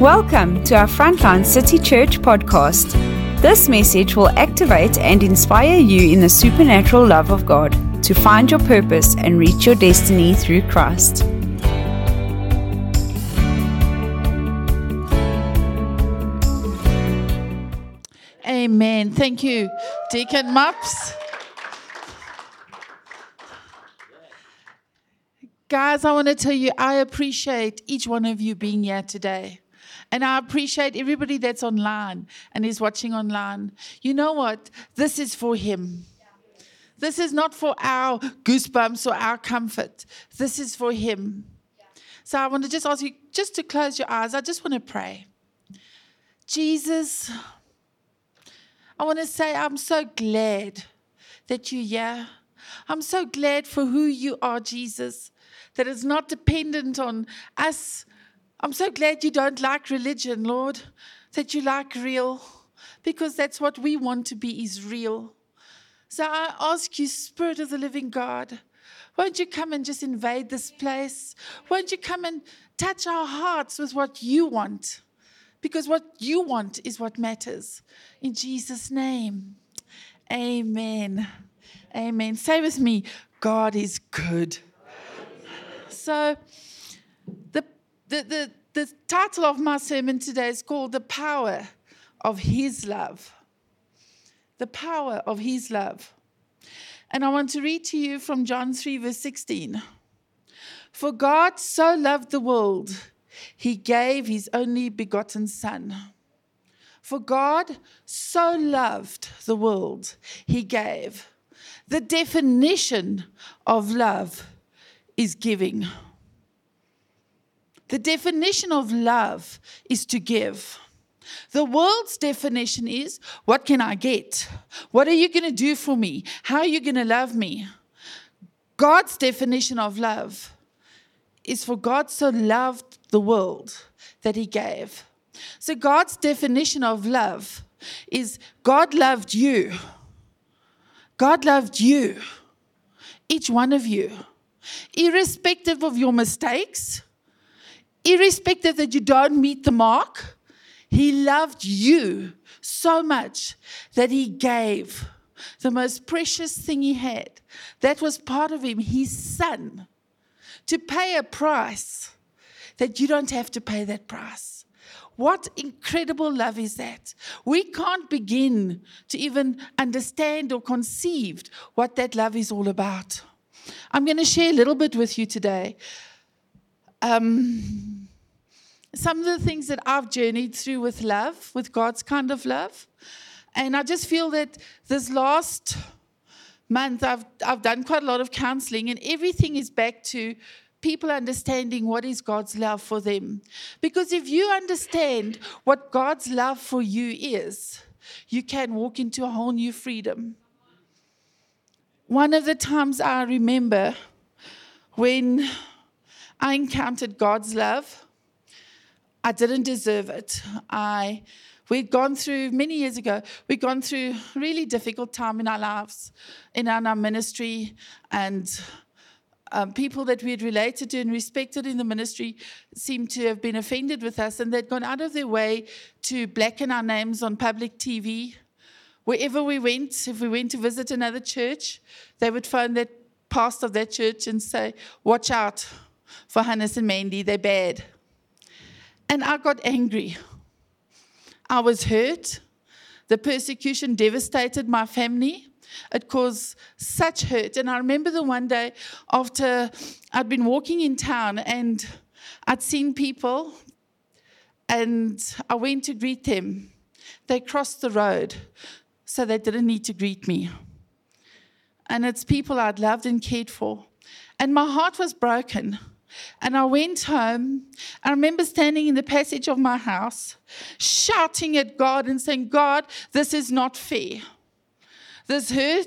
Welcome to our Frontline City Church podcast. This message will activate and inspire you in the supernatural love of God to find your purpose and reach your destiny through Christ. Amen. Thank you, Deacon Mups. Guys, I want to tell you, I appreciate each one of you being here today. And I appreciate everybody that's online and is watching online. You know what? This is for Him. This is not for our goosebumps or our comfort. This is for Him. So I want to just ask you just to close your eyes. I just want to pray. Jesus, I want to say, I'm so glad that you're here. I'm so glad for who you are, Jesus, that is not dependent on us. I'm so glad you don't like religion, Lord, that you like real, because that's what we want to be is real. So I ask you, Spirit of the living God, won't you come and just invade this place? Won't you come and touch our hearts with what you want? Because what you want is what matters. In Jesus' name, amen. Amen. Say with me, God is good. So, the, the, the, the title of my sermon today is called The Power of His Love. The Power of His Love. And I want to read to you from John 3, verse 16. For God so loved the world, he gave his only begotten Son. For God so loved the world, he gave. The definition of love is giving. The definition of love is to give. The world's definition is what can I get? What are you going to do for me? How are you going to love me? God's definition of love is for God so loved the world that he gave. So, God's definition of love is God loved you. God loved you, each one of you, irrespective of your mistakes, irrespective that you don't meet the mark. He loved you so much that he gave the most precious thing he had. That was part of him, his son, to pay a price that you don't have to pay that price. What incredible love is that? We can't begin to even understand or conceive what that love is all about. I'm going to share a little bit with you today. Um, some of the things that I've journeyed through with love, with God's kind of love. And I just feel that this last month I've, I've done quite a lot of counseling, and everything is back to people understanding what is God's love for them. Because if you understand what God's love for you is, you can walk into a whole new freedom. One of the times I remember when I encountered God's love, I didn't deserve it. I We'd gone through many years ago, we'd gone through really difficult time in our lives, in our ministry, and um, people that we had related to and respected in the ministry seemed to have been offended with us, and they'd gone out of their way to blacken our names on public TV. Wherever we went, if we went to visit another church, they would phone that pastor of that church and say, Watch out for Hannes and Mandy, they're bad. And I got angry. I was hurt. The persecution devastated my family. It caused such hurt. And I remember the one day after I'd been walking in town and I'd seen people and I went to greet them. They crossed the road, so they didn't need to greet me. And it's people I'd loved and cared for. And my heart was broken. And I went home. I remember standing in the passage of my house, shouting at God and saying, God, this is not fair this hurt,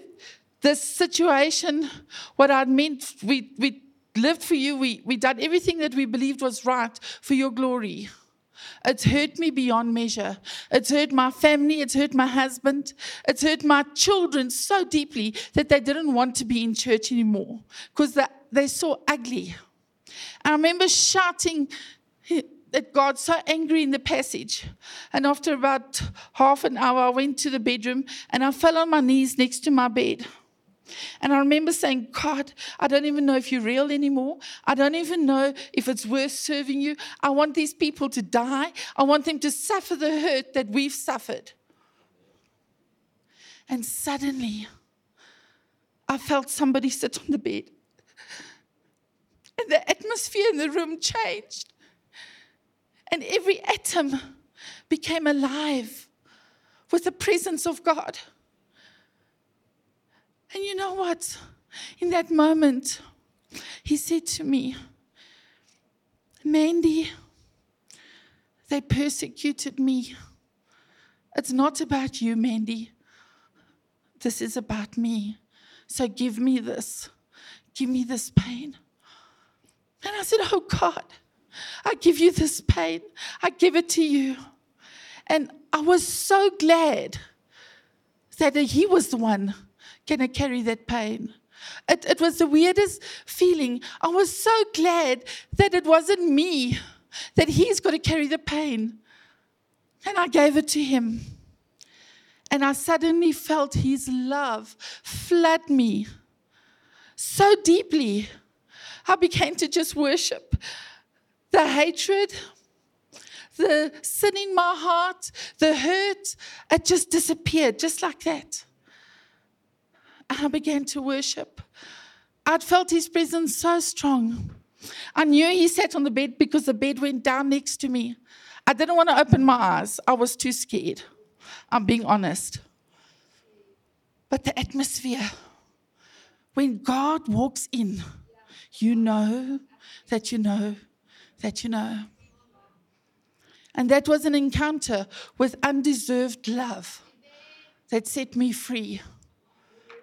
this situation, what I'd meant, we, we lived for you, we, we done everything that we believed was right for your glory. It's hurt me beyond measure. It's hurt my family. It's hurt my husband. It's hurt my children so deeply that they didn't want to be in church anymore because they, they saw ugly. I remember shouting it got so angry in the passage. And after about half an hour, I went to the bedroom and I fell on my knees next to my bed. And I remember saying, God, I don't even know if you're real anymore. I don't even know if it's worth serving you. I want these people to die. I want them to suffer the hurt that we've suffered. And suddenly, I felt somebody sit on the bed. And the atmosphere in the room changed. And every atom became alive with the presence of God. And you know what? In that moment, he said to me, Mandy, they persecuted me. It's not about you, Mandy. This is about me. So give me this. Give me this pain. And I said, Oh God, I give you this pain. I give it to you. And I was so glad that he was the one going to carry that pain. It, it was the weirdest feeling. I was so glad that it wasn't me, that he's got to carry the pain. And I gave it to him. And I suddenly felt his love flood me so deeply. I began to just worship the hatred, the sin in my heart, the hurt, it just disappeared just like that. And I began to worship. I'd felt his presence so strong. I knew he sat on the bed because the bed went down next to me. I didn't want to open my eyes, I was too scared. I'm being honest. But the atmosphere, when God walks in, you know that you know that you know. And that was an encounter with undeserved love that set me free.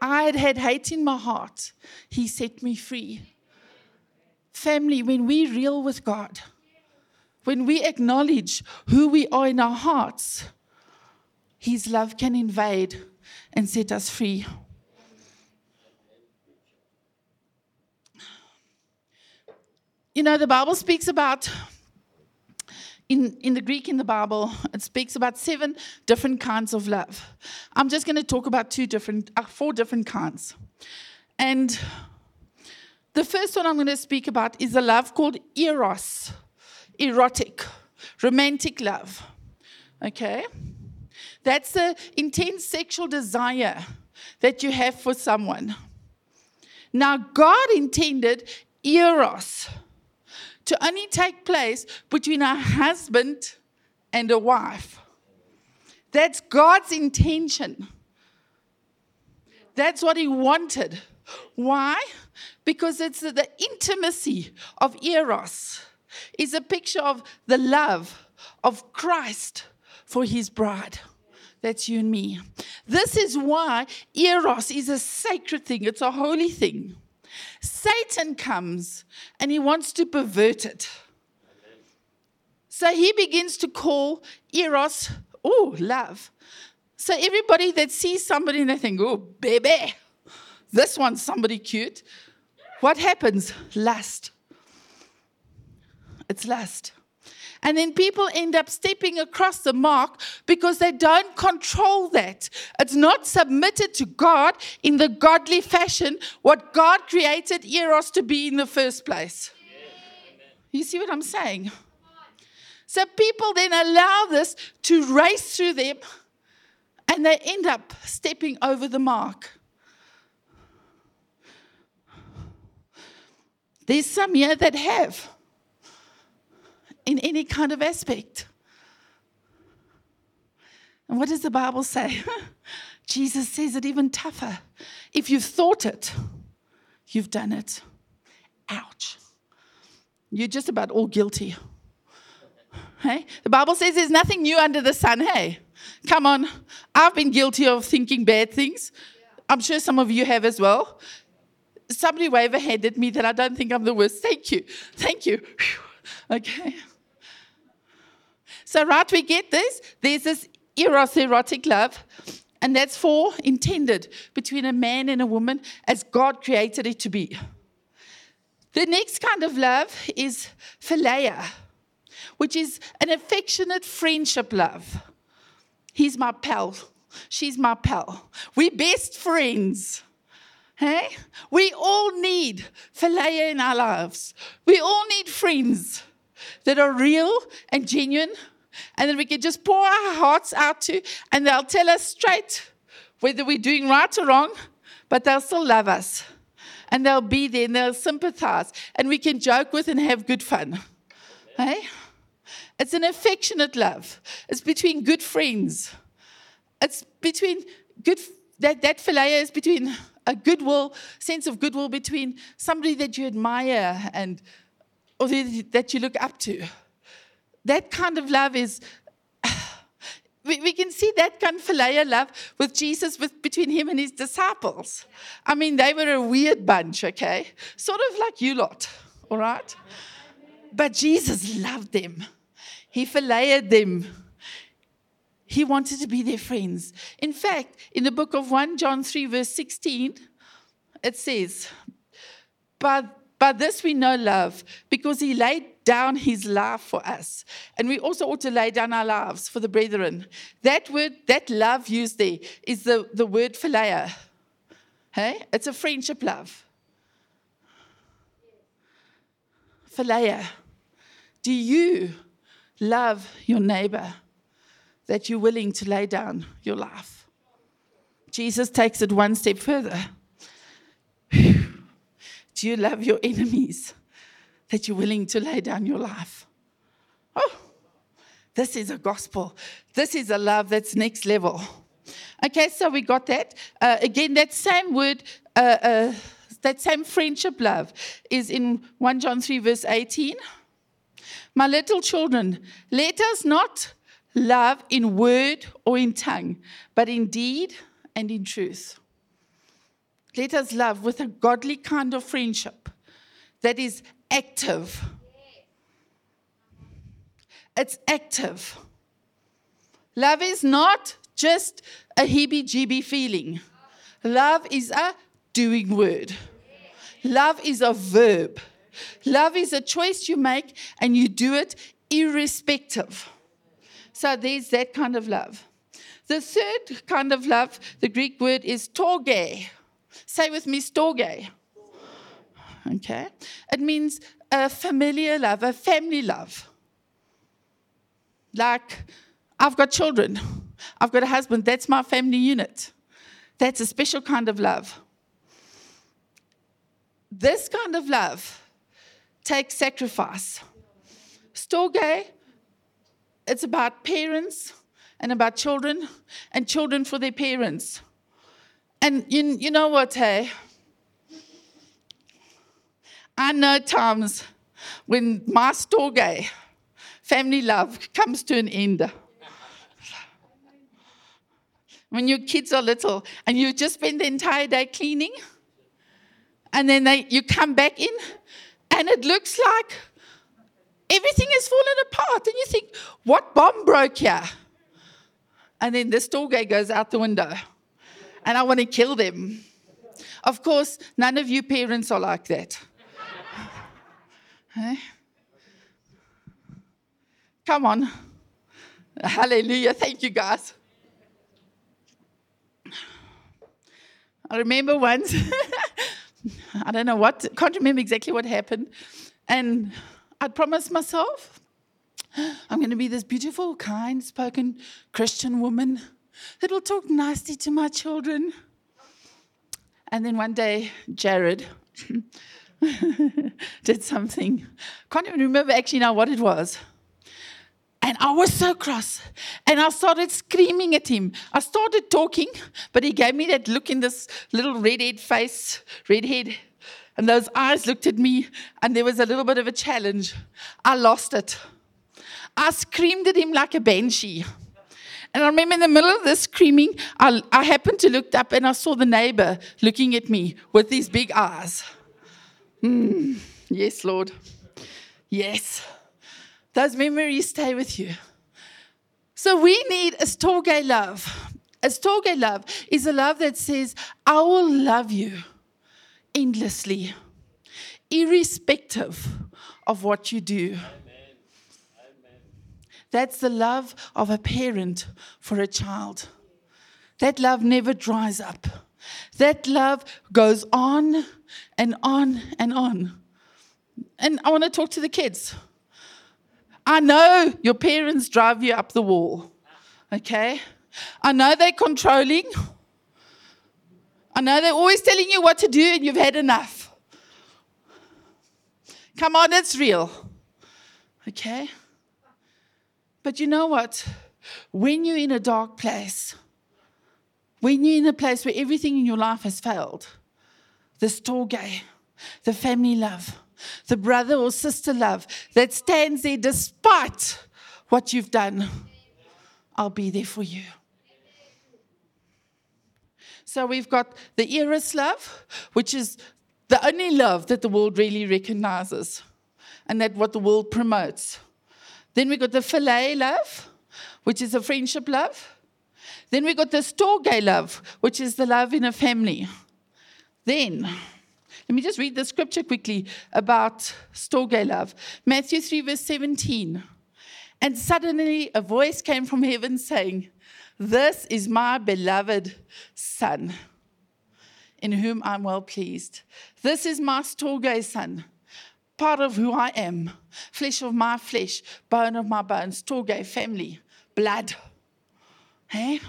I had had hate in my heart. He set me free. Family, when we real with God, when we acknowledge who we are in our hearts, His love can invade and set us free. You know, the Bible speaks about, in, in the Greek in the Bible, it speaks about seven different kinds of love. I'm just going to talk about two different, uh, four different kinds. And the first one I'm going to speak about is a love called eros, erotic, romantic love. Okay? That's the intense sexual desire that you have for someone. Now, God intended eros to only take place between a husband and a wife. That's God's intention. That's what He wanted. Why? Because it's the intimacy of Eros is a picture of the love of Christ for His bride. That's you and me. This is why Eros is a sacred thing, it's a holy thing. Satan comes and he wants to pervert it. So he begins to call Eros, oh, love. So everybody that sees somebody and they think, oh, baby, this one's somebody cute. What happens? Lust. It's lust. And then people end up stepping across the mark because they don't control that. It's not submitted to God in the godly fashion, what God created Eros to be in the first place. You see what I'm saying? So people then allow this to race through them and they end up stepping over the mark. There's some here that have in any kind of aspect. And what does the Bible say? Jesus says it even tougher. If you've thought it, you've done it. Ouch. You're just about all guilty. Hey? The Bible says there's nothing new under the sun. Hey, come on. I've been guilty of thinking bad things. I'm sure some of you have as well. Somebody wave a hand at me that I don't think I'm the worst. Thank you. Thank you. Okay. So, right, we get this. There's this eros erotic love, and that's for intended between a man and a woman as God created it to be. The next kind of love is philia, which is an affectionate friendship love. He's my pal. She's my pal. We're best friends. Hey? We all need philia in our lives. We all need friends that are real and genuine and then we can just pour our hearts out to, and they'll tell us straight whether we're doing right or wrong, but they'll still love us. And they'll be there and they'll sympathize, and we can joke with and have good fun. Hey? It's an affectionate love. It's between good friends. It's between good that that philia is between a goodwill sense of goodwill between somebody that you admire and or that you look up to. That kind of love is we, can see that kind of filial love with Jesus with, between him and his disciples. I mean, they were a weird bunch, okay? Sort of like you lot, all right? But Jesus loved them. He philiaed them. He wanted to be their friends. In fact, in the book of 1 John 3, verse 16, it says, But by this we know love, because he laid down his life for us. And we also ought to lay down our lives for the brethren. That word, that love used there, is the, the word philia. Hey? It's a friendship love. Philia. Do you love your neighbor? that you're willing to lay down your life. Jesus takes it one step further. Do you love your enemies that you're willing to lay down your life? Oh, this is a gospel. This is a love that's next level. Okay, so we got that. Uh, again, that same word, uh, uh, that same friendship love is in 1 John 3, verse 18. My little children, let us not love in word or in tongue, but in deed and in truth. Let us love with a godly kind of friendship that is active. It's active. Love is not just a heebie jeebie feeling, love is a doing word. Love is a verb. Love is a choice you make and you do it irrespective. So there's that kind of love. The third kind of love, the Greek word is storge. Say with me, storge. Okay? It means a familiar love, a family love. Like, I've got children, I've got a husband, that's my family unit. That's a special kind of love. This kind of love takes sacrifice. Storge it's about parents and about children and children for their parents. And you, you know what, hey? I know times when my storge, family love, comes to an end. When your kids are little and you just spend the entire day cleaning, and then they, you come back in, and it looks like everything has fallen apart. And you think, what bomb broke here? And then this storge goes out the window. And I want to kill them. Of course, none of you parents are like that. hey? Come on. Hallelujah. Thank you, guys. I remember once, I don't know what, can't remember exactly what happened. And I'd promised myself I'm going to be this beautiful, kind spoken Christian woman that'll talk nicely to my children. And then one day, Jared did something. Can't even remember actually now what it was. And I was so cross. And I started screaming at him. I started talking, but he gave me that look in this little redhead face, redhead and those eyes looked at me, and there was a little bit of a challenge. I lost it. I screamed at him like a banshee. And I remember in the middle of this screaming, I, I happened to look up and I saw the neighbor looking at me with these big eyes. Mm, yes, Lord. Yes. Those memories stay with you. So we need a storge love. A storge love is a love that says, I will love you endlessly, irrespective of what you do. That's the love of a parent for a child. That love never dries up. That love goes on and on and on. And I want to talk to the kids. I know your parents drive you up the wall, okay? I know they're controlling. I know they're always telling you what to do and you've had enough. Come on, it's real, okay? But you know what? When you're in a dark place, when you're in a place where everything in your life has failed, the storge, the family love, the brother or sister love that stands there despite what you've done, I'll be there for you. So we've got the Eros love, which is the only love that the world really recognizes and that what the world promotes. Then we got the Philia love, which is a friendship love. Then we got the storge love, which is the love in a family. Then, let me just read the scripture quickly about storge love. Matthew 3, verse 17. And suddenly a voice came from heaven saying, This is my beloved Son, in whom I'm well pleased. This is my storge Son part of who I am, flesh of my flesh, bone of my bones, storge, family, blood. Hey?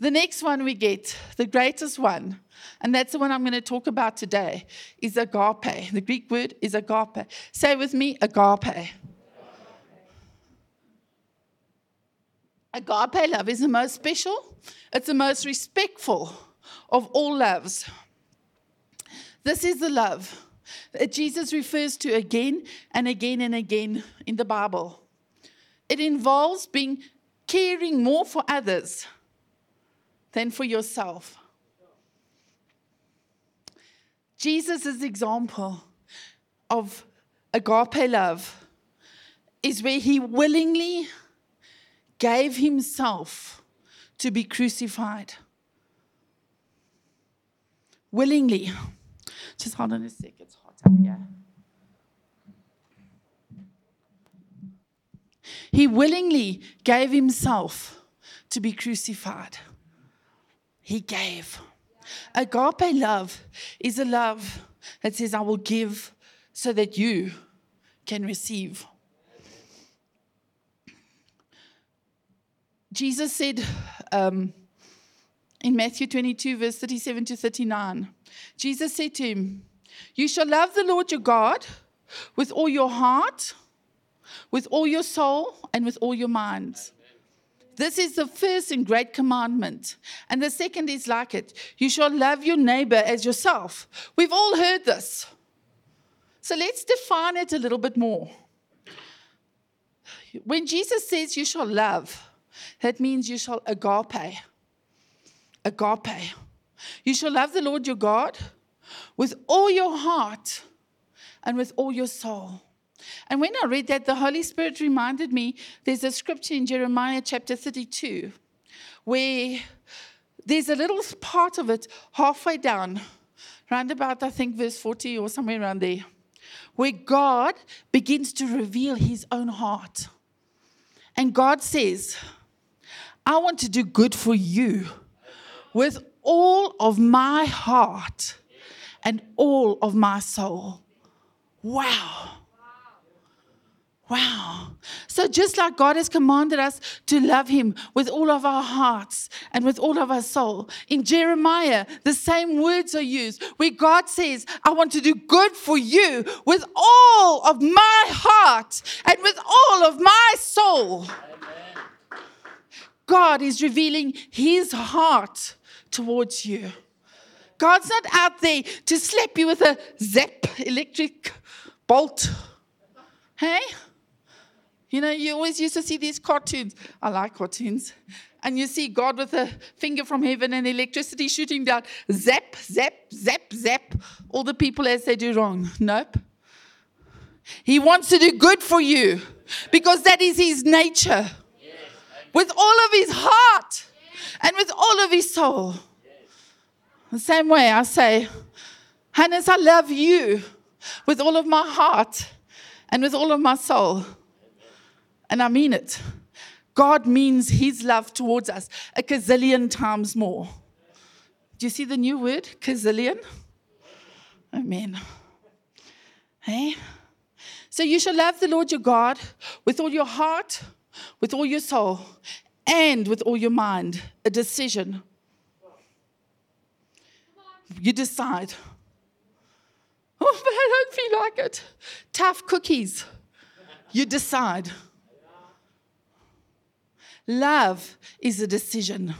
The next one we get, the greatest one, and that's the one I'm going to talk about today, is agape. The Greek word is agape. Say with me, agape. Agape love is the most special, it's the most respectful of all loves. This is the love that Jesus refers to again and again and again in the Bible. It involves being caring more for others than for yourself. Jesus' example of agape love is where he willingly gave himself to be crucified. Willingly. Just hold on a sec, it's hot up here. He willingly gave himself to be crucified. He gave. Agape love is a love that says, I will give so that you can receive. Jesus said um, in Matthew 22, verse 37 to 39, Jesus said to him, You shall love the Lord your God with all your heart, with all your soul, and with all your mind. This is the first and great commandment. And the second is like it you shall love your neighbor as yourself. We've all heard this. So let's define it a little bit more. When Jesus says you shall love, that means you shall agape. Agape. You shall love the Lord your God with all your heart and with all your soul. And when I read that, the Holy Spirit reminded me there's a scripture in Jeremiah chapter 32 where there's a little part of it halfway down, round about, I think, verse 40 or somewhere around there, where God begins to reveal his own heart. And God says, I want to do good for you with all of my heart and all of my soul. Wow. Wow. So, just like God has commanded us to love Him with all of our hearts and with all of our soul, in Jeremiah, the same words are used where God says, I want to do good for you with all of my heart and with all of my soul. Amen. God is revealing His heart towards you. God's not out there to slap you with a zap electric bolt. Hey? You know, you always used to see these cartoons. I like cartoons. And you see God with a finger from heaven and electricity shooting down. Zap, zap, zap, zap. All the people as they do wrong. Nope. He wants to do good for you because that is his nature. With all of his heart and with all of his soul. The same way I say, Hannes, I love you with all of my heart and with all of my soul. And I mean it. God means his love towards us a gazillion times more. Do you see the new word, gazillion? Amen. Hey? So you shall love the Lord your God with all your heart, with all your soul, and with all your mind. A decision. You decide. Oh, but I don't feel like it. Tough cookies. You decide. Love is a decision.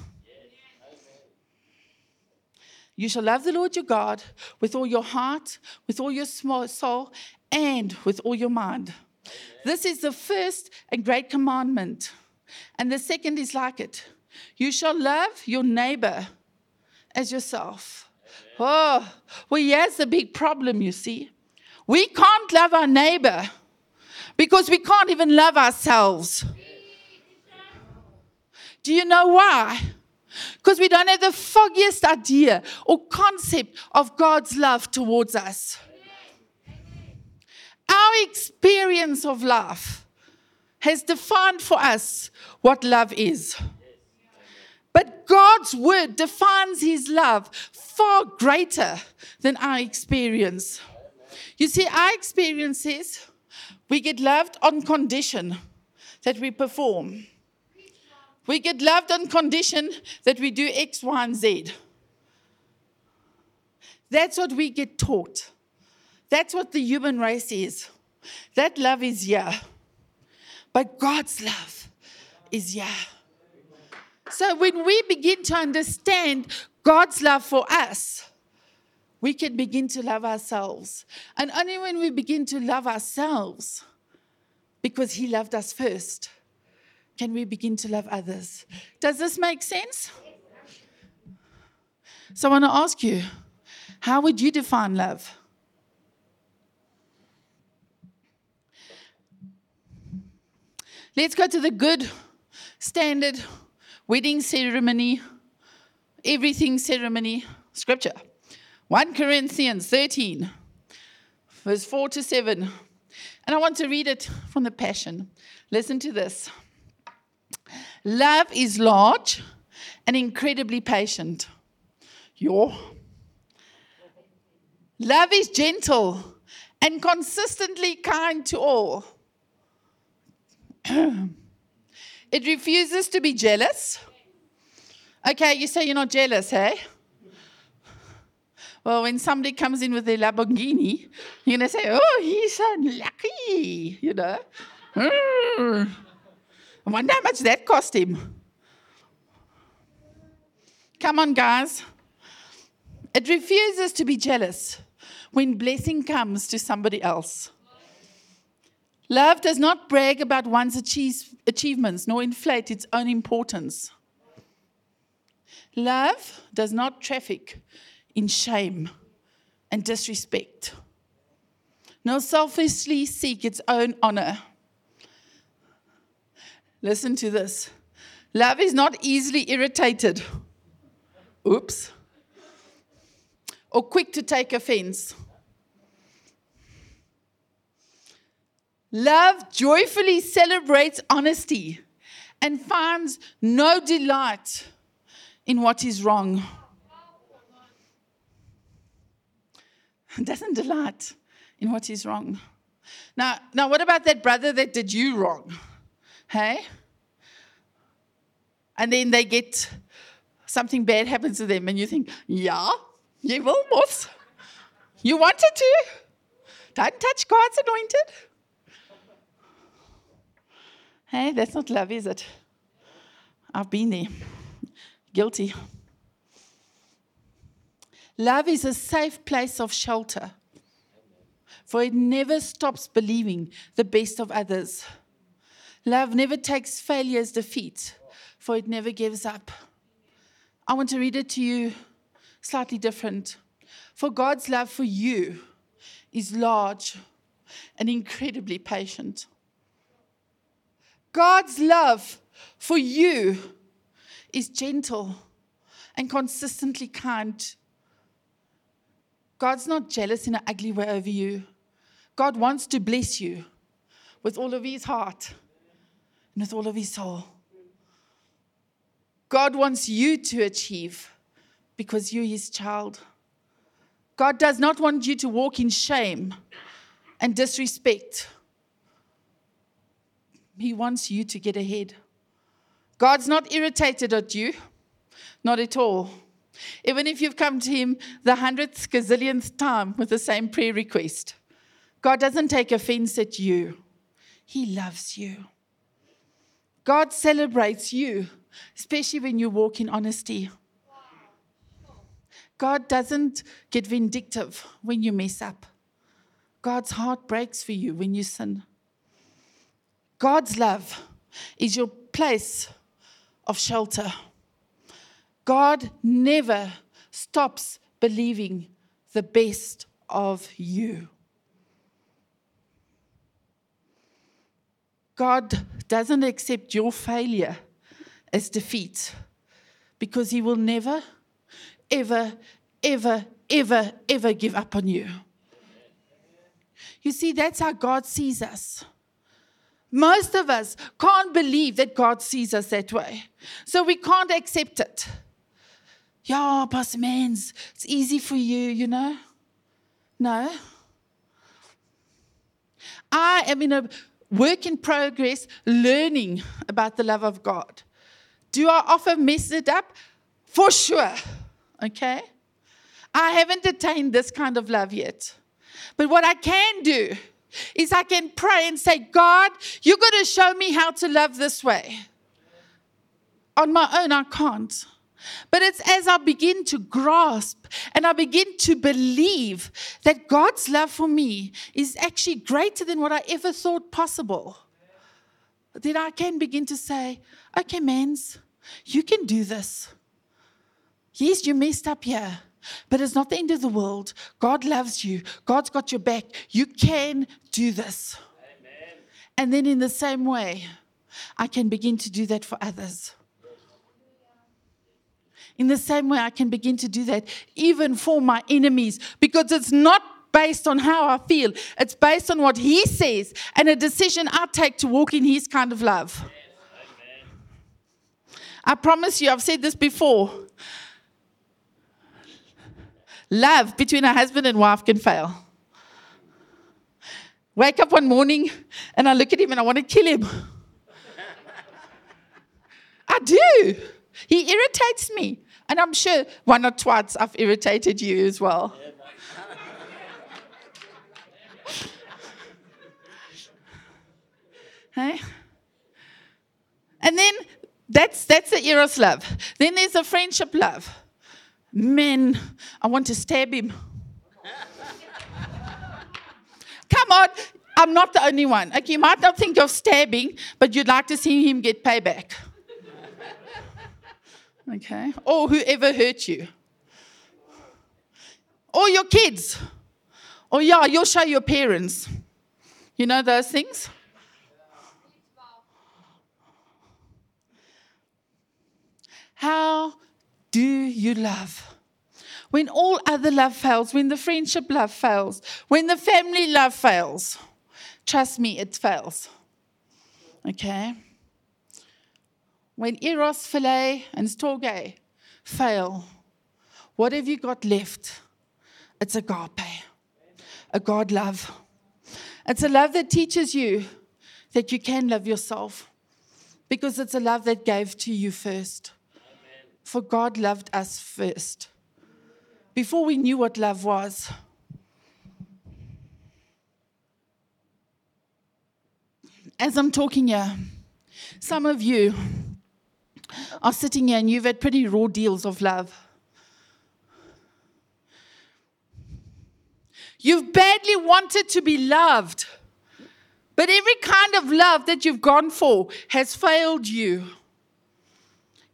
You shall love the Lord your God with all your heart, with all your soul, and with all your mind. This is the first and great commandment. And the second is like it you shall love your neighbor as yourself. Oh, well, here's the big problem, you see. We can't love our neighbor because we can't even love ourselves. Do you know why? Because we don't have the foggiest idea or concept of God's love towards us. Our experience of love has defined for us what love is. But God's word defines his love far greater than our experience. You see, our experience is we get loved on condition that we perform. We get loved on condition that we do X, Y, and Z. That's what we get taught. That's what the human race is. That love is yeah. But God's love is yeah. So when we begin to understand God's love for us, we can begin to love ourselves. And only when we begin to love ourselves, because He loved us first, can we begin to love others. Does this make sense? So I want to ask you how would you define love? Let's go to the good standard wedding ceremony, everything ceremony scripture. 1 Corinthians 13, verse 4 to 7. And I want to read it from the Passion. Listen to this. Love is large and incredibly patient. Your love is gentle and consistently kind to all. it refuses to be jealous. Okay, you say you're not jealous, hey? Well, when somebody comes in with their Lamborghini, you're going to say, oh, he's so lucky, you know. Mm. I wonder how much that cost him. Come on, guys. It refuses to be jealous when blessing comes to somebody else. Love does not brag about one's achievements nor inflate its own importance. Love does not traffic in shame and disrespect, nor selfishly seek its own honor. Listen to this. Love is not easily irritated. Oops. Or quick to take offense. Love joyfully celebrates honesty and finds no delight in what is wrong. Doesn't delight in what is wrong. Now, now, what about that brother that did you wrong? Hey? And then they get something bad happens to them, and you think, yeah, you will, boss. You wanted to. Don't touch God's anointed. Hey, that's not love, is it? I've been there. Guilty. Love is a safe place of shelter, for it never stops believing the best of others. Love never takes failure as defeat, for it never gives up. I want to read it to you slightly different. For God's love for you is large and incredibly patient. God's love for you is gentle and consistently kind. God's not jealous in an ugly way over you. God wants to bless you. with all of his heart and with all of his soul. God wants you to achieve because you're his child. God does not want you to walk in shame and disrespect. He wants you to get ahead. God's not irritated at you, not at all. Even if you've come to Him the hundredth gazillionth time with the same prayer request, God doesn't take offense at you. He loves you. God celebrates you, especially when you walk in honesty. God doesn't get vindictive when you mess up. God's heart breaks for you when you sin. God's love is your place of shelter. God never stops believing the best of you. God doesn't accept your failure as defeat because He will never, ever, ever, ever, ever give up on you. You see, that's how God sees us. Most of us can't believe that God sees us that way. So we can't accept it. Yeah, Pastor Mans, it's easy for you, you know? No. I am in a work in progress learning about the love of God. Do I often mess it up? For sure. Okay? I haven't attained this kind of love yet. But what I can do is I can pray and say, God, you're going to show me how to love this way. On my own, I can't. But it's as I begin to grasp and I begin to believe that God's love for me is actually greater than what I ever thought possible. Then I can begin to say, okay, mans, you can do this. Yes, you messed up here, but it's not the end of the world. God loves you, God's got your back. You can do this. Amen. And then, in the same way, I can begin to do that for others. In the same way, I can begin to do that even for my enemies because it's not based on how I feel, it's based on what He says and a decision I take to walk in His kind of love. I promise you, I've said this before. Love between a husband and wife can fail. Wake up one morning and I look at him and I want to kill him. I do. He irritates me. And I'm sure one or twice I've irritated you as well. hey? And then that's that's the eros love. Then there's a friendship love. Men, I want to stab him. Come on, I'm not the only one. Okay, you might not think of stabbing, but you'd like to see him get payback okay? Or whoever hurt you. Or your kids. Or, yeah, you'll show your parents. You know those things? How do you love? When all other love fails, when the friendship love fails, when the family love fails, trust me, it fails. Okay? when Eros, Philia, and Storge fail, what have you got left? It's agape, a God love. It's a love that teaches you that you can love yourself because it's a love that gave to you first. For God loved us first. Before we knew what love was, as I'm talking here, some of you are sitting here and you've had pretty raw deals of love. You've badly wanted to be loved, but every kind of love that you've gone for has failed you.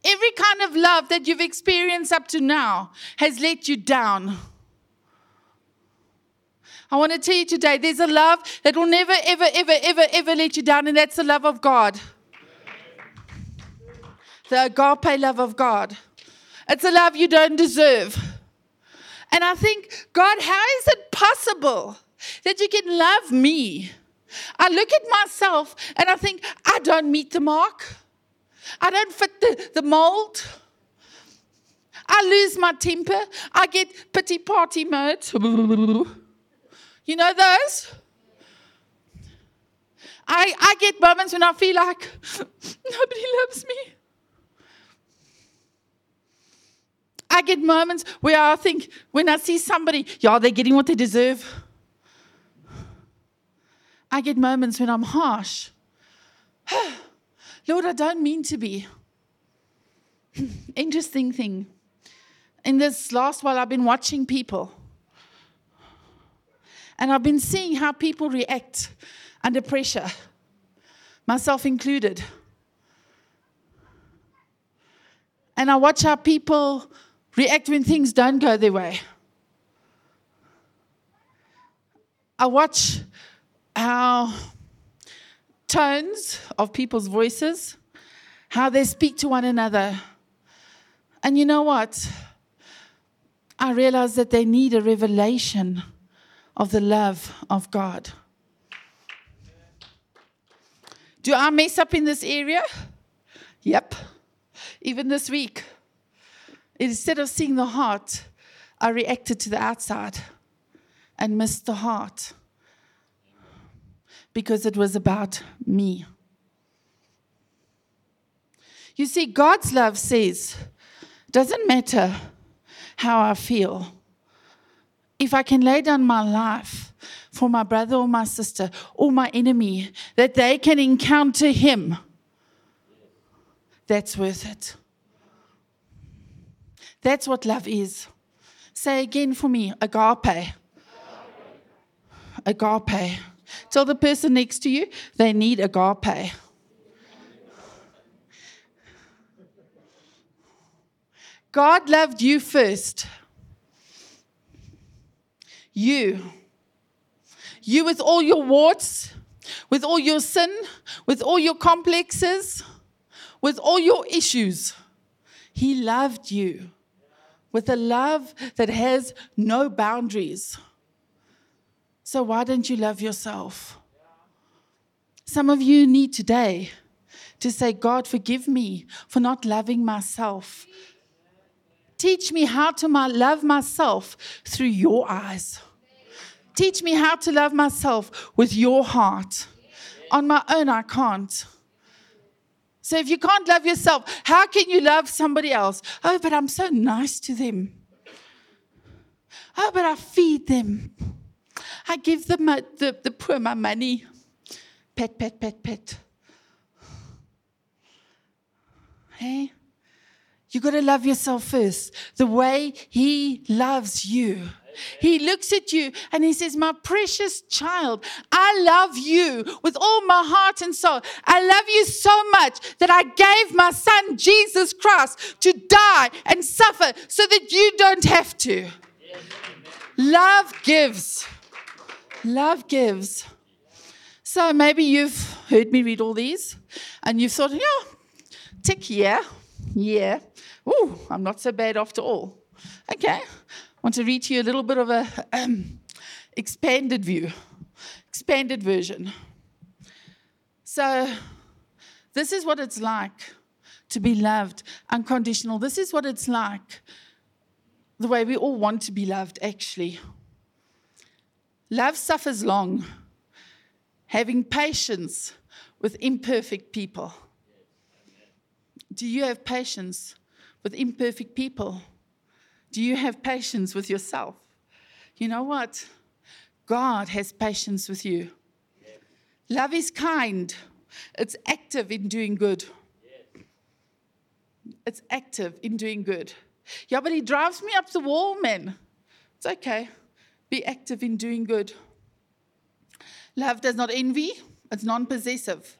Every kind of love that you've experienced up to now has let you down. I want to tell you today there's a love that will never, ever, ever, ever, ever let you down, and that's the love of God the agape love of God. It's a love you don't deserve. And I think, God, how is it possible that you can love me I look at myself and I think, I don't meet the mark. I don't fit the, the mold. I lose my temper. I get pity party mode. You know those? I, I get moments when I feel like nobody loves me. I get moments where I think, when I see somebody, yeah, they're getting what they deserve. I get moments when I'm harsh. Lord, I don't mean to be. Interesting thing. In this last while, I've been watching people. And I've been seeing how people react under pressure, myself included. And I watch how people react when things don't go their way. I watch how tones of people's voices, how they speak to one another. And you know what? I realize that they need a revelation of the love of God. Do I mess up in this area? Yep. Even this week. Instead of seeing the heart, I reacted to the outside and missed the heart because it was about me. You see, God's love says, doesn't matter how I feel. If I can lay down my life for my brother or my sister or my enemy, that they can encounter Him, that's worth it. That's what love is. Say again for me agape. Agape. Tell the person next to you they need agape. God loved you first. You. You with all your warts, with all your sin, with all your complexes, with all your issues. He loved you with a love that has no boundaries. So, why don't you love yourself? Some of you need today to say, God, forgive me for not loving myself. Teach me how to love myself through your eyes. Teach me how to love myself with your heart. On my own, I can't. So if you can't love yourself, how can you love somebody else? Oh, but I'm so nice to them. Oh, but I feed them. I give them the, the poor my money. Pet, pet, pet, pet. Hey? You got to love yourself first, the way He loves you. He looks at you and he says, My precious child, I love you with all my heart and soul. I love you so much that I gave my son Jesus Christ to die and suffer so that you don't have to. Love gives. Love gives. So maybe you've heard me read all these and you've thought, yeah, tick, yeah, yeah. Ooh, I'm not so bad after all. Okay I want to read to you a little bit of a um, expanded view, expanded version. So, this is what it's like to be loved unconditional. This is what it's like, the way we all want to be loved, actually. Love suffers long, having patience with imperfect people. Do you have patience with imperfect people? Do you have patience with yourself? You know what? God has patience with you. Love is kind, it's active in doing good. It's active in doing good. Yeah, but he drives me up the wall, man. It's okay. Be active in doing good. Love does not envy, it's non possessive.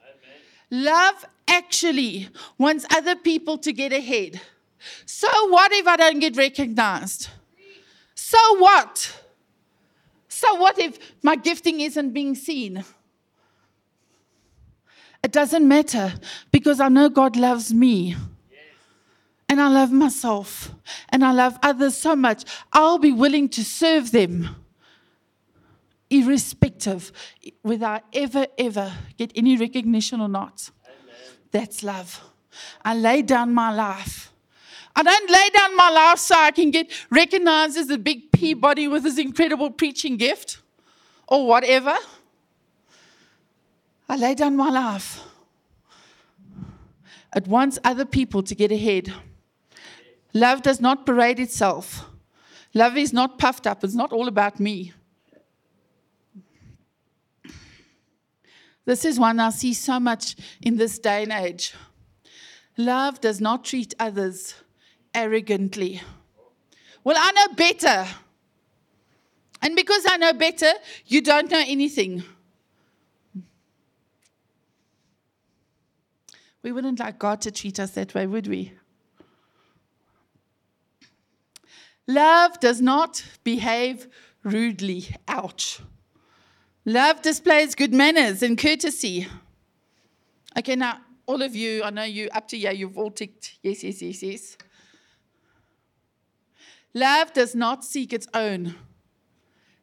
Love actually wants other people to get ahead. So what if I don't get recognized? So what? So what if my gifting isn't being seen? It doesn't matter because I know God loves me. And I love myself. And I love others so much. I'll be willing to serve them irrespective whether I ever, ever get any recognition or not. That's love. I lay down my life. I don't lay down my life so I can get recognized as a big Peabody with his incredible preaching gift or whatever. I lay down my life. It wants other people to get ahead. Love does not parade itself. Love is not puffed up. It's not all about me. This is one I see so much in this day and age. Love does not treat others arrogantly. Well, I know better. And because I know better, you don't know anything. We wouldn't like God to treat us that way, would we? Love does not behave rudely. Ouch. Love displays good manners and courtesy. Okay, now, all of you, I know you up to here, you've all ticked yes, yes, yes, yes. Love does not seek its own,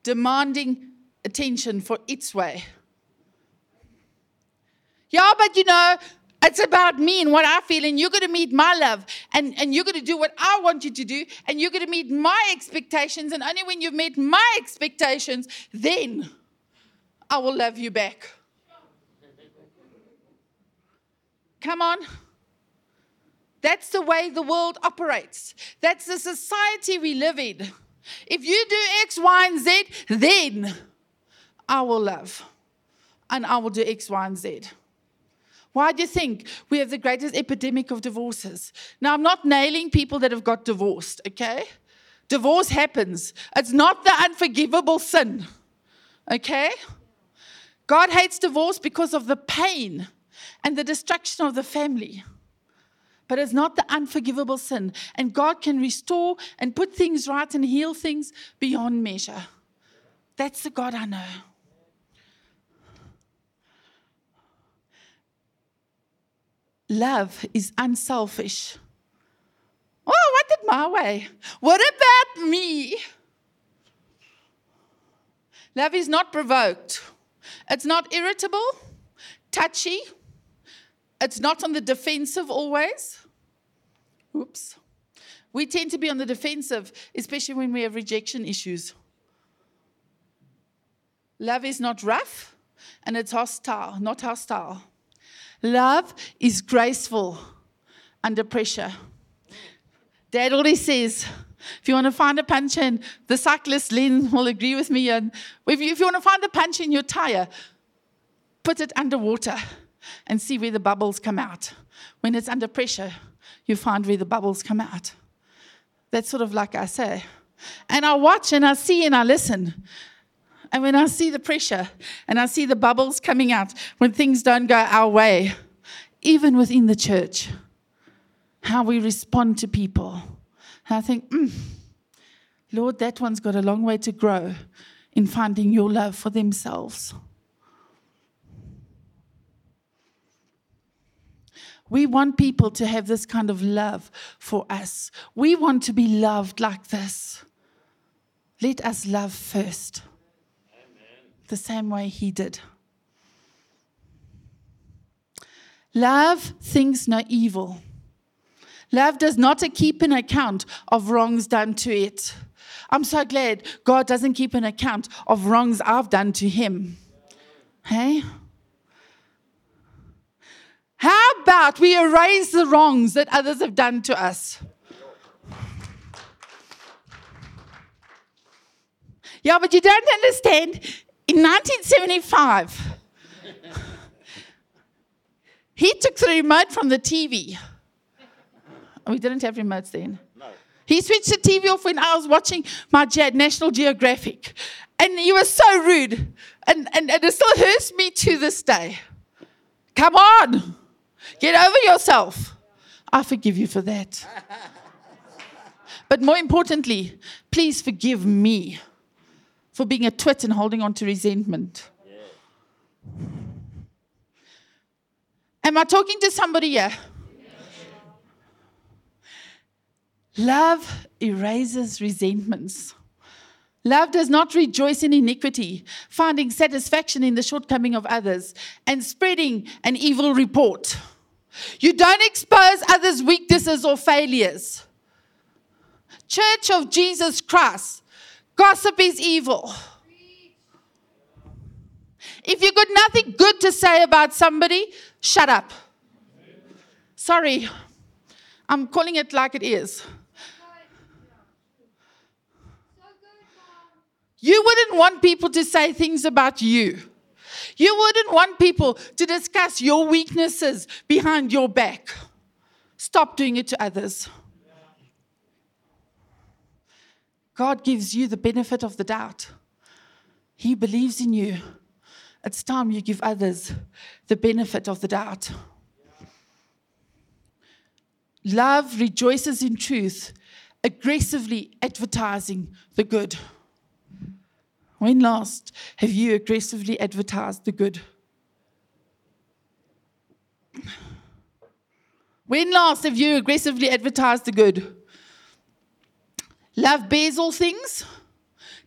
demanding attention for its way. Yeah, but you know, it's about me and what I feel, and you're going to meet my love, and, and you're going to do what I want you to do, and you're going to meet my expectations, and only when you've met my expectations, then I will love you back. Come on. That's the way the world operates. That's the society we live in. If you do X, Y, and Z, then I will love. And I will do X, Y, and Z. Why do you think we have the greatest epidemic of divorces? Now, I'm not nailing people that have got divorced, okay? Divorce happens. It's not the unforgivable sin, okay? God hates divorce because of the pain and the destruction of the family. But it's not the unforgivable sin. And God can restore and put things right and heal things beyond measure. That's the God I know. love is unselfish. Oh, I did my way. What about me? Love is not provoked. It's not irritable, touchy. It's not on the defensive always. Oops. We tend to be on the defensive, especially when we have rejection issues. Love is not rough and it's hostile, not hostile. Love is graceful under pressure. Dad always says, if you want to find a punch in, the cyclist Lynn will agree with me. And if you, if you want to find a punch in your tire, put it underwater and see where the bubbles come out. When it's under pressure, you find where the bubbles come out. That's sort of like I say. And I watch and I see and I listen. And when I see the pressure and I see the bubbles coming out when things don't go our way, even within the church, how we respond to people. And I think, mm, Lord, that one's got a long way to grow in finding your love for themselves. We want people to have this kind of love for us. We want to be loved like this. Let us love first the same way he did. Love thinks no evil. Love does not keep an account of wrongs done to it. I'm so glad God doesn't keep an account of wrongs I've done to him. Hey? How about we erase the wrongs that others have done to us? Yeah, but you don't understand. In 1975, he took the remote from the TV. We didn't have remotes then. No. He switched the TV off when I was watching my National Geographic. And he was so rude. And, and, and it still hurts me to this day. Come on. Get over yourself. I forgive you for that. but more importantly, please forgive me for being a twit and holding on to resentment. Yeah. Am I talking to somebody here? Love erases resentments. Love does not rejoice in iniquity, finding satisfaction in the shortcoming of others, and spreading an evil report. You don't expose others' weaknesses or failures. Church of Jesus Christ, gossip is evil. If you've got nothing good to say about somebody, shut up. Sorry, I'm calling it like it is. You wouldn't want people to say things about you. You wouldn't want people to discuss your weaknesses behind your back. Stop doing it to others. God gives you the benefit of the doubt. He believes in you. It's time you give others the benefit of the doubt. Love rejoices in truth, aggressively advertising the good. When last have you aggressively advertised the good? When last have you aggressively advertised the good? Love bears all things,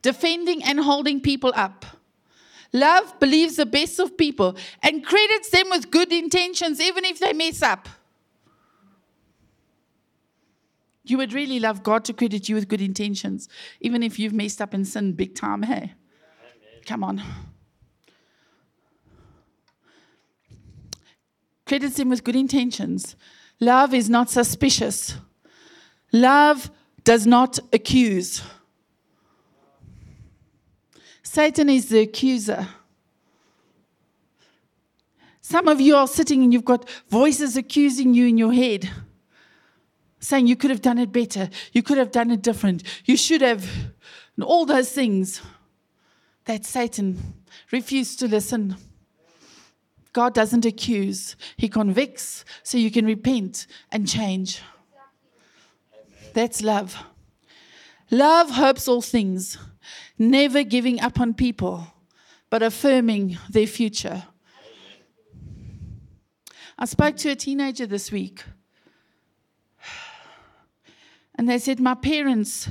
defending and holding people up. Love believes the best of people and credits them with good intentions, even if they mess up. You would really love God to credit you with good intentions, even if you've messed up and sinned big time, hey? Come on. Credits him with good intentions. Love is not suspicious. Love does not accuse. Satan is the accuser. Some of you are sitting and you've got voices accusing you in your head, saying you could have done it better, you could have done it different, you should have, and all those things that Satan refused to listen. God doesn't accuse, He convicts so you can repent and change. That's love. Love hopes all things never giving up on people, but affirming their future. I spoke to a teenager this week, and they said, My parents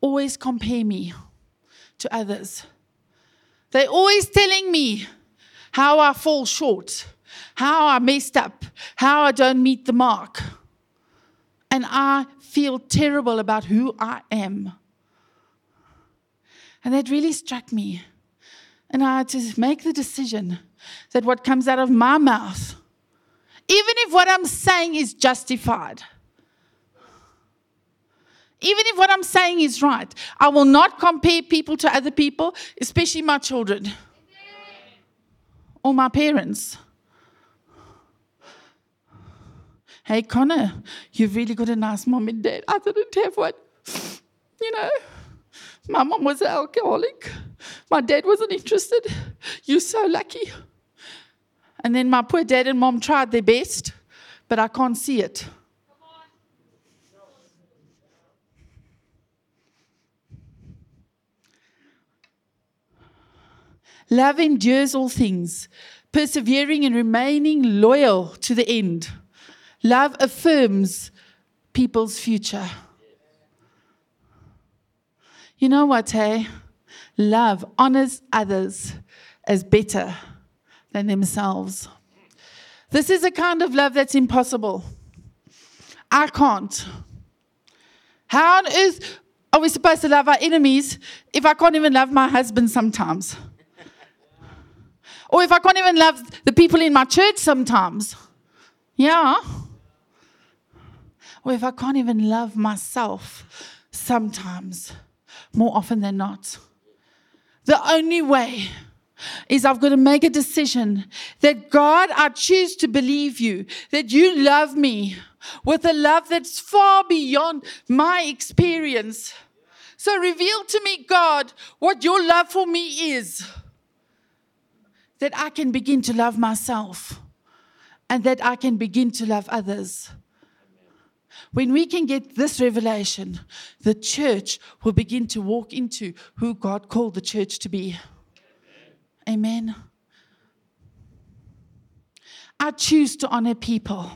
always compare me to others. They're always telling me how I fall short, how I messed up, how I don't meet the mark. And I feel terrible about who I am. And that really struck me. And I had to make the decision that what comes out of my mouth, even if what I'm saying is justified, even if what I'm saying is right, I will not compare people to other people, especially my children or my parents. Hey, Connor, you've really got a nice mom and dad. I didn't have one. You know, my mom was an alcoholic. My dad wasn't interested. You're so lucky. And then my poor dad and mom tried their best, but I can't see it. Love endures all things, persevering and remaining loyal to the end. Love affirms people's future. You know what, hey? Love honors others as better than themselves. This is a kind of love that's impossible. I can't. How on earth are we supposed to love our enemies if I can't even love my husband sometimes? Or if I can't even love the people in my church sometimes? Yeah. Or if I can't even love myself sometimes? more often than not. The only way is I've got to make a decision that God, I choose to believe you, that you love me with a love that's far beyond my experience. So reveal to me, God, what your love for me is, that I can begin to love myself and that I can begin to love others. When we can get this revelation, the church will begin to walk into who God called the church to be. Amen. I choose to honor people,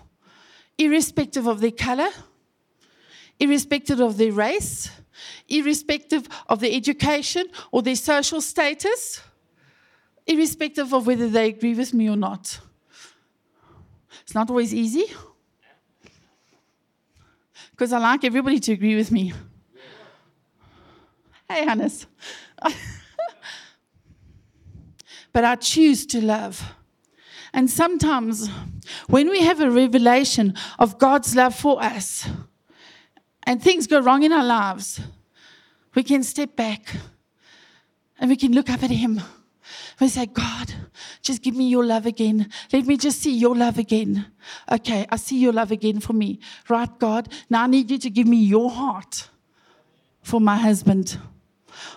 irrespective of their color, irrespective of their race, irrespective of their education or their social status, irrespective of whether they agree with me or not. It's not always easy because I like everybody to agree with me. Hey, Hannes. but I choose to love. And sometimes when we have a revelation of God's love for us and things go wrong in our lives, we can step back and we can look up at Him. We say, God, just give me your love again. Let me just see your love again. Okay, I see your love again for me. Right, God, now I need you to give me your heart for my husband,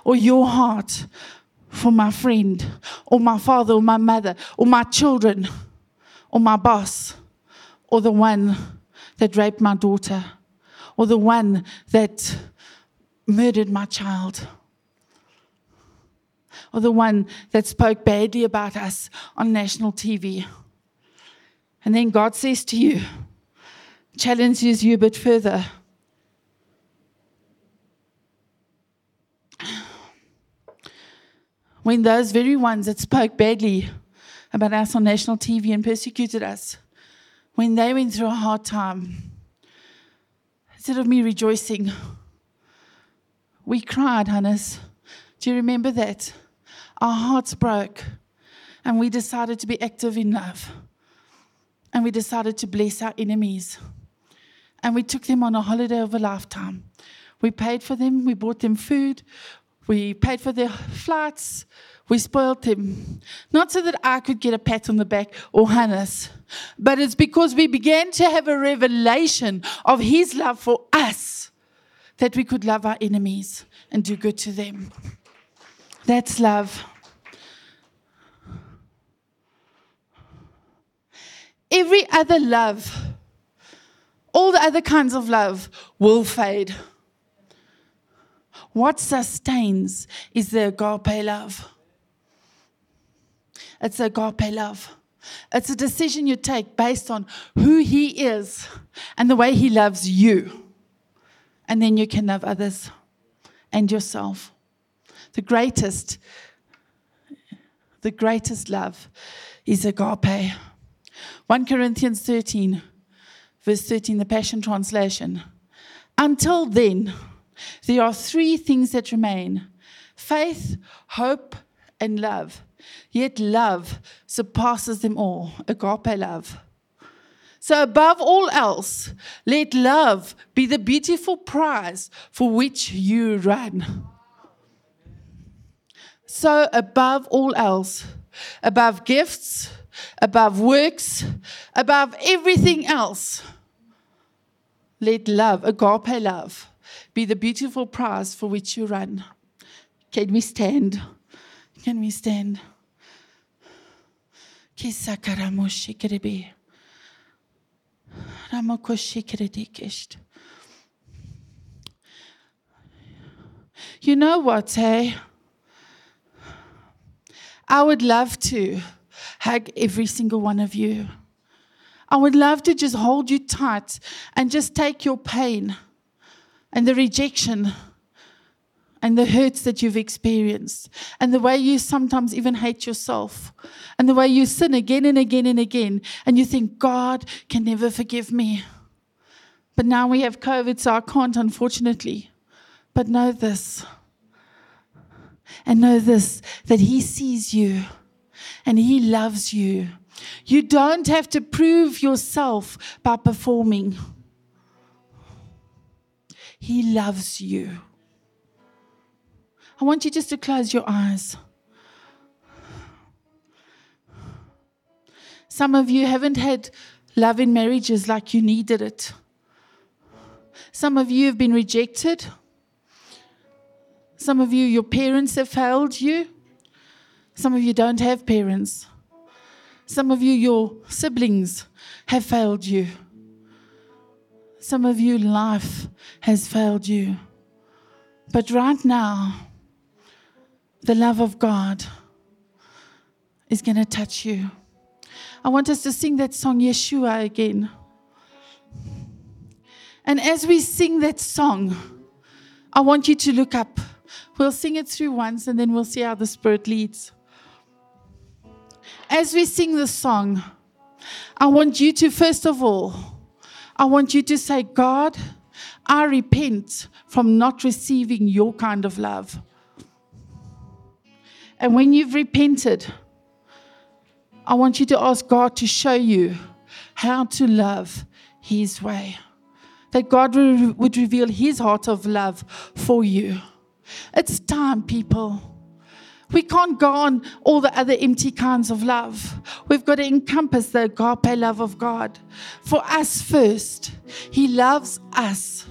or your heart for my friend, or my father, or my mother, or my children, or my boss, or the one that raped my daughter, or the one that murdered my child, or the one that spoke badly about us on national TV. And then God says to you, challenges you a bit further. when those very ones that spoke badly about us on national TV and persecuted us, when they went through a hard time, instead of me rejoicing, we cried, Hannes. Do you remember that? Our hearts broke, and we decided to be active in love. And we decided to bless our enemies. And we took them on a holiday of a lifetime. We paid for them, we bought them food, we paid for their flights. We spoiled them. Not so that I could get a pat on the back or Hannes, but it's because we began to have a revelation of His love for us that we could love our enemies and do good to them. That's love. Every other love, all the other kinds of love will fade. What sustains is the agape love. It's agape love. It's a decision you take based on who He is and the way He loves you. And then you can love others and yourself. The greatest, the greatest love is agape. 1 Corinthians 13, verse 13, the Passion Translation. Until then, there are three things that remain faith, hope, and love. Yet love surpasses them all. Agape love. So, above all else, let love be the beautiful prize for which you run. So, above all else, above gifts, above works, above everything else, let love, agape love, be the beautiful prize for which you run. Can we stand? Can we stand? You know what, hey? I would love to hug every single one of you. I would love to just hold you tight and just take your pain and the rejection and the hurts that you've experienced and the way you sometimes even hate yourself and the way you sin again and again and again and you think God can never forgive me. But now we have COVID, so I can't, unfortunately. But know this and know this that He sees you and He loves you. You don't have to prove yourself by performing. He loves you. I want you just to close your eyes. Some of you haven't had love in marriages like you needed it. Some of you have been rejected. Some of you, your parents have failed you. Some of you don't have parents. Some of you, your siblings have failed you. Some of you, life has failed you. But right now, the love of God is going to touch you. I want us to sing that song, Yeshua, again. And as we sing that song, I want you to look up. We'll sing it through once and then we'll see how the Spirit leads. As we sing this song, I want you to, first of all, I want you to say, God, I repent from not receiving your kind of love. And when you've repented, I want you to ask God to show you how to love His way. That God would reveal His heart of love for you. It's time, people. We can't go on all the other empty kinds of love. We've got to encompass the agape love of God. For us first, He loves us.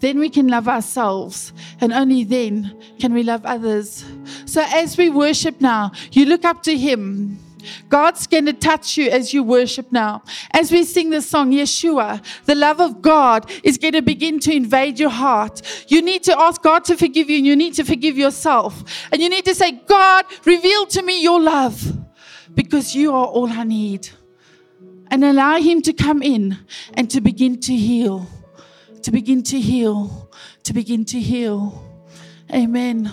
Then we can love ourselves, and only then can we love others. So, as we worship now, you look up to Him God's going to touch you as you worship now. As we sing this song, Yeshua, the love of God is going to begin to invade your heart. You need to ask God to forgive you and you need to forgive yourself. And you need to say, God, reveal to me your love because you are all I need. And allow Him to come in and to begin to heal, to begin to heal, to begin to heal. Amen.